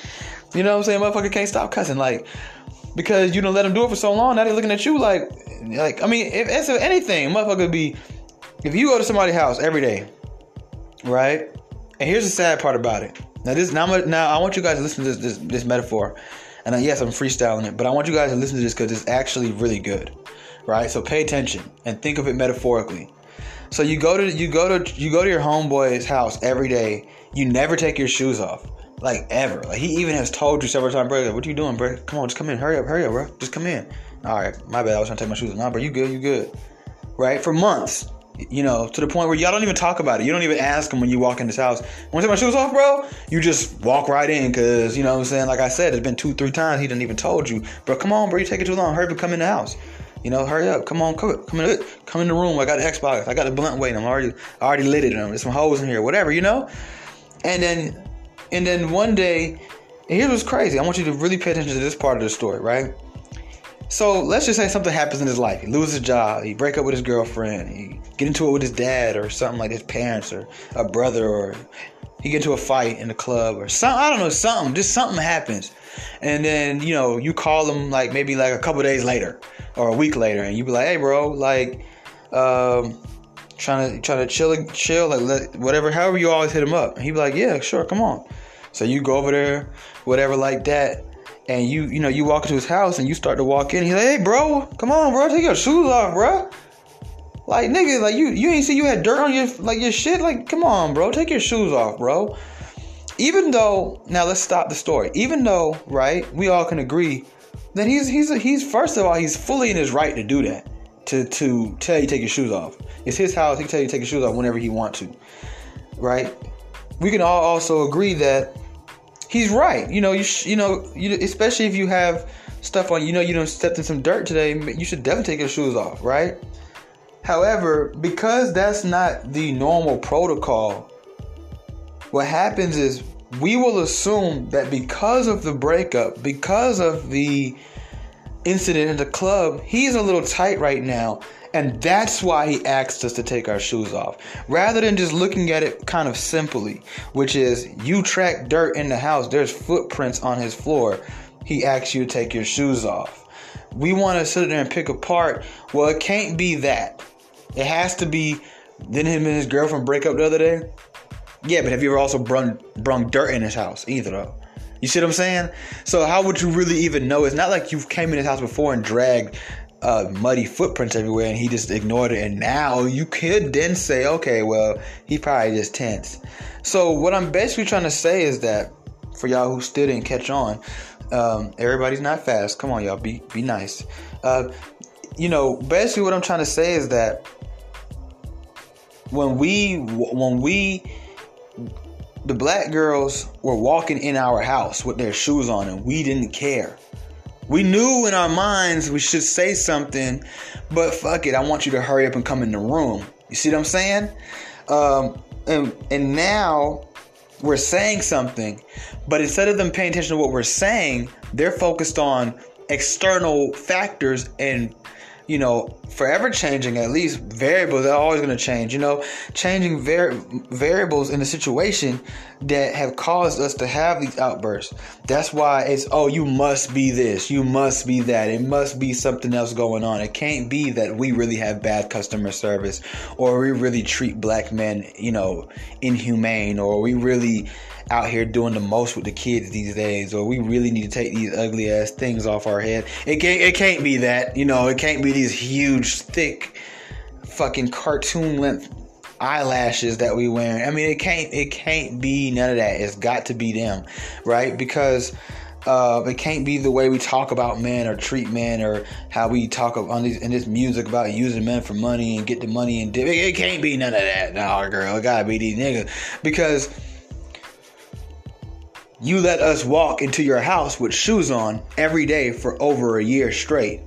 You know what I'm saying? Motherfucker can't stop cussing. Like, because you don't let them do it for so long, now they looking at you like, like, I mean, if it's anything, motherfucker be, if you go to somebody's house every day, right? And here's the sad part about it. Now this, now, now I want you guys to listen to this, this, this metaphor. And uh, yes, I'm freestyling it, but I want you guys to listen to this because it's actually really good right? So pay attention and think of it metaphorically. So you go to you go to you go to your homeboy's house every day. You never take your shoes off, like ever. Like he even has told you several times, bro. What you doing, bro? Come on, just come in. Hurry up, hurry up, bro. Just come in. All right, my bad. I was trying to take my shoes off. Nah, bro, you good? You good? Right? For months, you know, to the point where y'all don't even talk about it. You don't even ask him when you walk in his house. Want to take my shoes off, bro? You just walk right in because, you know what I'm saying? Like I said, it's been two, three times he didn't even told you. Bro, come on, bro. You take it too long. Hurry up come in the house. You know, hurry up. Come on, come, come in, come in the room. I got the Xbox. I got the blunt waiting. I'm already, I already lit it. There's some holes in here. Whatever, you know. And then, and then one day, and here's what's crazy. I want you to really pay attention to this part of the story, right? So let's just say something happens in his life. He loses his job. He break up with his girlfriend. He get into it with his dad or something like his parents or a brother or he get into a fight in the club or something. I don't know something. Just something happens, and then you know you call him like maybe like a couple days later or a week later, and you be like, "Hey, bro, like, um, trying to trying to chill, chill, like let, whatever, however you always hit him up." And he be like, "Yeah, sure, come on." So you go over there, whatever, like that, and you you know you walk into his house and you start to walk in. He's like, "Hey, bro, come on, bro, take your shoes off, bro." Like nigga, like you you ain't see you had dirt on your like your shit. Like, come on, bro, take your shoes off, bro. Even though now let's stop the story. Even though, right, we all can agree that he's he's he's first of all he's fully in his right to do that. To to tell you take your shoes off. It's his house. He can tell you take your shoes off whenever he want to. Right? We can all also agree that he's right. You know, you sh- you know, you, especially if you have stuff on. You know, you don't stepped in some dirt today. You should definitely take your shoes off, right? However, because that's not the normal protocol, what happens is we will assume that because of the breakup, because of the incident in the club, he's a little tight right now. And that's why he asked us to take our shoes off. Rather than just looking at it kind of simply, which is you track dirt in the house, there's footprints on his floor. He asks you to take your shoes off. We want to sit there and pick apart. Well, it can't be that. It has to be. Didn't him and his girlfriend break up the other day? Yeah, but have you ever also brung, brung dirt in his house either though? You see what I'm saying? So how would you really even know? It's not like you came in his house before and dragged uh, muddy footprints everywhere and he just ignored it. And now you could then say, okay, well, he probably just tense. So what I'm basically trying to say is that for y'all who still didn't catch on, um, everybody's not fast. Come on, y'all, be be nice. Uh, you know, basically what I'm trying to say is that when we when we the black girls were walking in our house with their shoes on and we didn't care. We knew in our minds we should say something, but fuck it, I want you to hurry up and come in the room. You see what I'm saying? Um, and and now we're saying something, but instead of them paying attention to what we're saying, they're focused on external factors and you know, forever changing at least variables are always going to change. You know, changing var- variables in the situation that have caused us to have these outbursts. That's why it's oh, you must be this, you must be that. It must be something else going on. It can't be that we really have bad customer service, or we really treat black men, you know, inhumane, or we really out here doing the most with the kids these days, or we really need to take these ugly ass things off our head. It can't it can't be that, you know, it can't be these huge, thick, fucking cartoon length eyelashes that we wear. I mean it can't it can't be none of that. It's got to be them, right? Because uh, it can't be the way we talk about men or treat men or how we talk on these in this music about using men for money and get the money and dip. It, it can't be none of that. Nah, girl, it gotta be these niggas because you let us walk into your house with shoes on every day for over a year straight.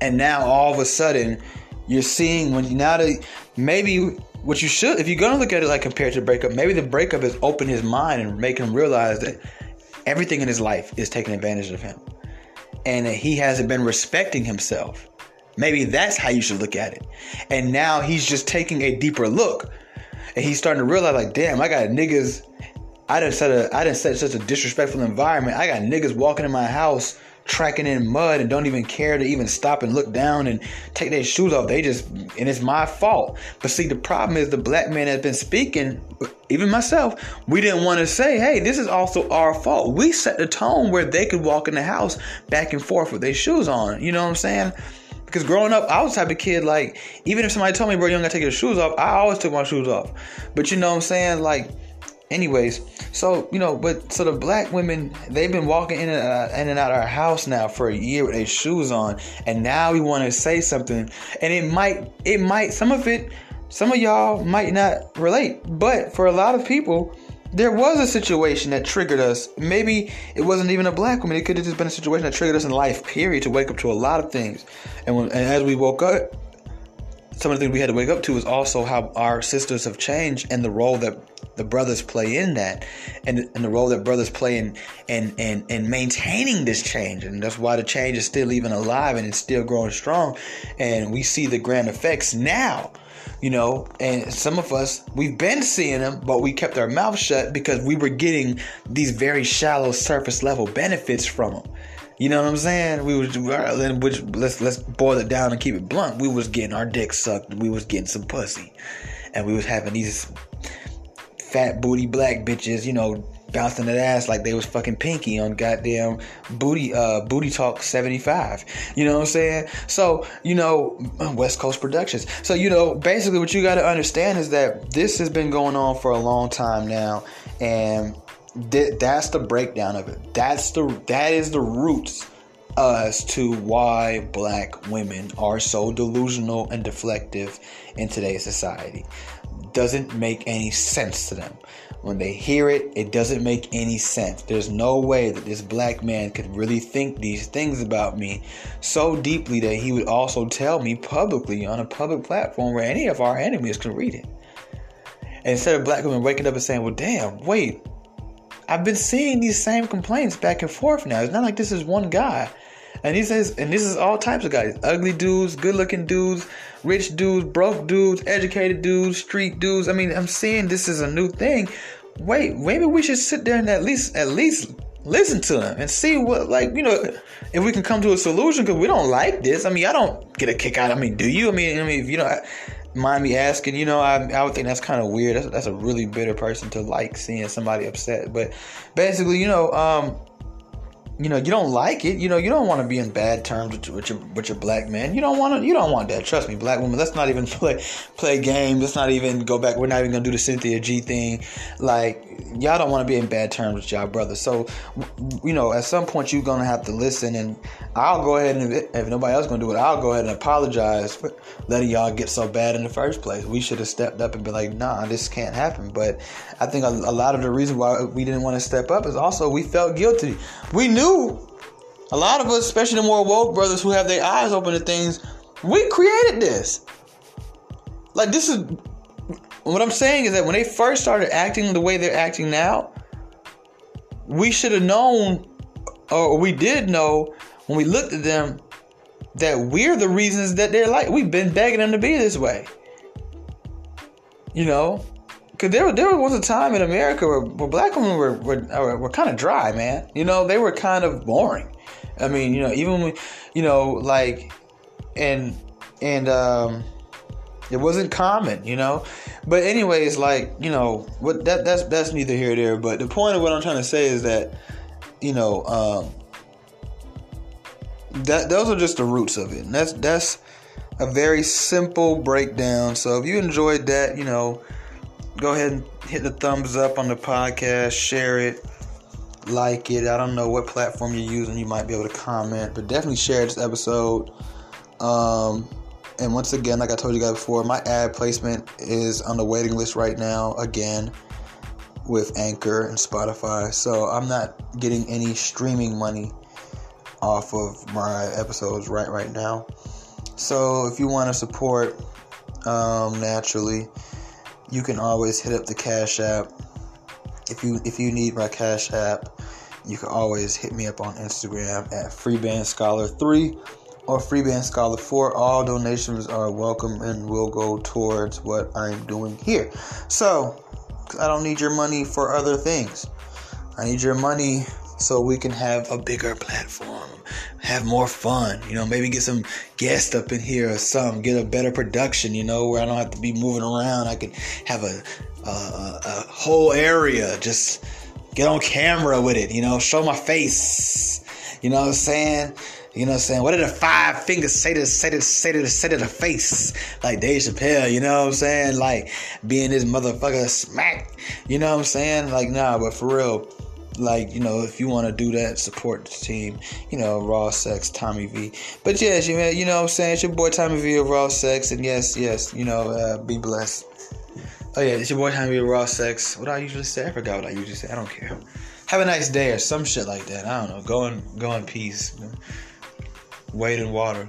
And now all of a sudden, you're seeing when you now that maybe what you should, if you're gonna look at it like compared to breakup, maybe the breakup has opened his mind and make him realize that everything in his life is taking advantage of him, and that he hasn't been respecting himself. Maybe that's how you should look at it. And now he's just taking a deeper look, and he's starting to realize, like, damn, I got niggas I didn't set a I didn't set such a disrespectful environment. I got niggas walking in my house tracking in mud and don't even care to even stop and look down and take their shoes off. They just and it's my fault. But see, the problem is the black man has been speaking, even myself. We didn't want to say, hey, this is also our fault. We set the tone where they could walk in the house back and forth with their shoes on. You know what I'm saying? Because growing up, I was the type of kid like, even if somebody told me, bro, you don't gotta take your shoes off, I always took my shoes off. But you know what I'm saying? Like anyways so you know but so the black women they've been walking in and, out, in and out our house now for a year with their shoes on and now we want to say something and it might it might some of it some of y'all might not relate but for a lot of people there was a situation that triggered us. Maybe it wasn't even a black woman it could have just been a situation that triggered us in life period to wake up to a lot of things. And, when, and as we woke up some of the things we had to wake up to is also how our sisters have changed and the role that the brothers play in that and, and the role that brothers play in, in, in, in maintaining this change. And that's why the change is still even alive and it's still growing strong. And we see the grand effects now you know and some of us we've been seeing them but we kept our mouth shut because we were getting these very shallow surface level benefits from them you know what I'm saying? We was which let's let's boil it down and keep it blunt. We was getting our dick sucked. We was getting some pussy, and we was having these fat booty black bitches, you know, bouncing that ass like they was fucking Pinky on goddamn booty uh booty talk 75. You know what I'm saying? So, you know, West Coast Productions. So, you know, basically what you got to understand is that this has been going on for a long time now and th- that's the breakdown of it. That's the that is the roots as to why black women are so delusional and deflective in today's society. Doesn't make any sense to them. when they hear it, it doesn't make any sense. There's no way that this black man could really think these things about me so deeply that he would also tell me publicly on a public platform where any of our enemies can read it. And instead of black women waking up and saying, well, damn, wait, I've been seeing these same complaints back and forth now. It's not like this is one guy. And he says, and this is all types of guys ugly dudes, good looking dudes, rich dudes, broke dudes, educated dudes, street dudes. I mean, I'm seeing this is a new thing. Wait, maybe we should sit there and at least, at least listen to them and see what, like, you know, if we can come to a solution because we don't like this. I mean, I don't get a kick out. I mean, do you? I mean, I mean, if you know, mind me asking, you know, I, I would think that's kind of weird. That's, that's a really bitter person to like seeing somebody upset. But basically, you know, um, you know you don't like it you know you don't want to be in bad terms with, with, your with your black man. You don't want to you don't want that. Trust me black woman let's not even play play games. Let's not even go back. We're not even gonna do the cynthia g thing. Like y'all don't want to be in bad terms with y'all brother so you know at some point you're gonna have to listen and i'll go ahead and if nobody else gonna do it i'll go ahead and apologize for letting y'all get so bad in the first place. We should have stepped up and been like nah this can't happen. But i think a, a lot of the reason why we didn't want to step up is also we felt guilty. We knew knew a lot of us, especially the more woke brothers who have their eyes open to things, we created this. Like this is what I'm saying is that when they first started acting the way they're acting now, we should have known, or we did know when we looked at them, that we're the reasons that they're like. We've been begging them to be this way. You know, Cause there, there was a time in America where, where black women were, were, were kind of dry, man. You know, they were kind of boring. I mean, you know, even when, you know, like, and and um, it wasn't common, you know. But anyways, like, you know, what that that's that's neither here nor there. But the point of what I'm trying to say is that, you know, um, that those are just the roots of it. And that's that's a very simple breakdown. So if you enjoyed that, you know go ahead and hit the thumbs up on the podcast, share it, like it. I don't know what platform you're using, you might be able to comment, but definitely share this episode. Um, and once again, like I told you guys before, my ad placement is on the waiting list right now again with Anchor and Spotify. So I'm not getting any streaming money off of my episodes right right now. So if you want to support um, naturally, you can always hit up the Cash App. If you if you need my Cash App, you can always hit me up on Instagram at FreeBandScholar3 or FreeBandScholar4. All donations are welcome and will go towards what I'm doing here. So, I don't need your money for other things. I need your money so we can have a bigger platform, have more fun, you know, maybe get some guests up in here or some, get a better production, you know, where I don't have to be moving around. I can have a, a, a whole area, just get on camera with it, you know, show my face, you know what I'm saying? You know what I'm saying? What did the five fingers say to say to say to say to the face? Like Dave Chappelle, you know what I'm saying? Like being this motherfucker smack, you know what I'm saying? Like nah, but for real, like you know if you want to do that support the team you know raw sex tommy v. But yes you, you know what i'm saying? It's your boy tommy v of raw sex and yes yes you know uh, be blessed. Oh yeah it's your boy tommy v of raw sex. What do i usually say? I forgot what i usually say. I don't care. Have a nice day or some shit like that. I don't know. Go in go in peace wade in water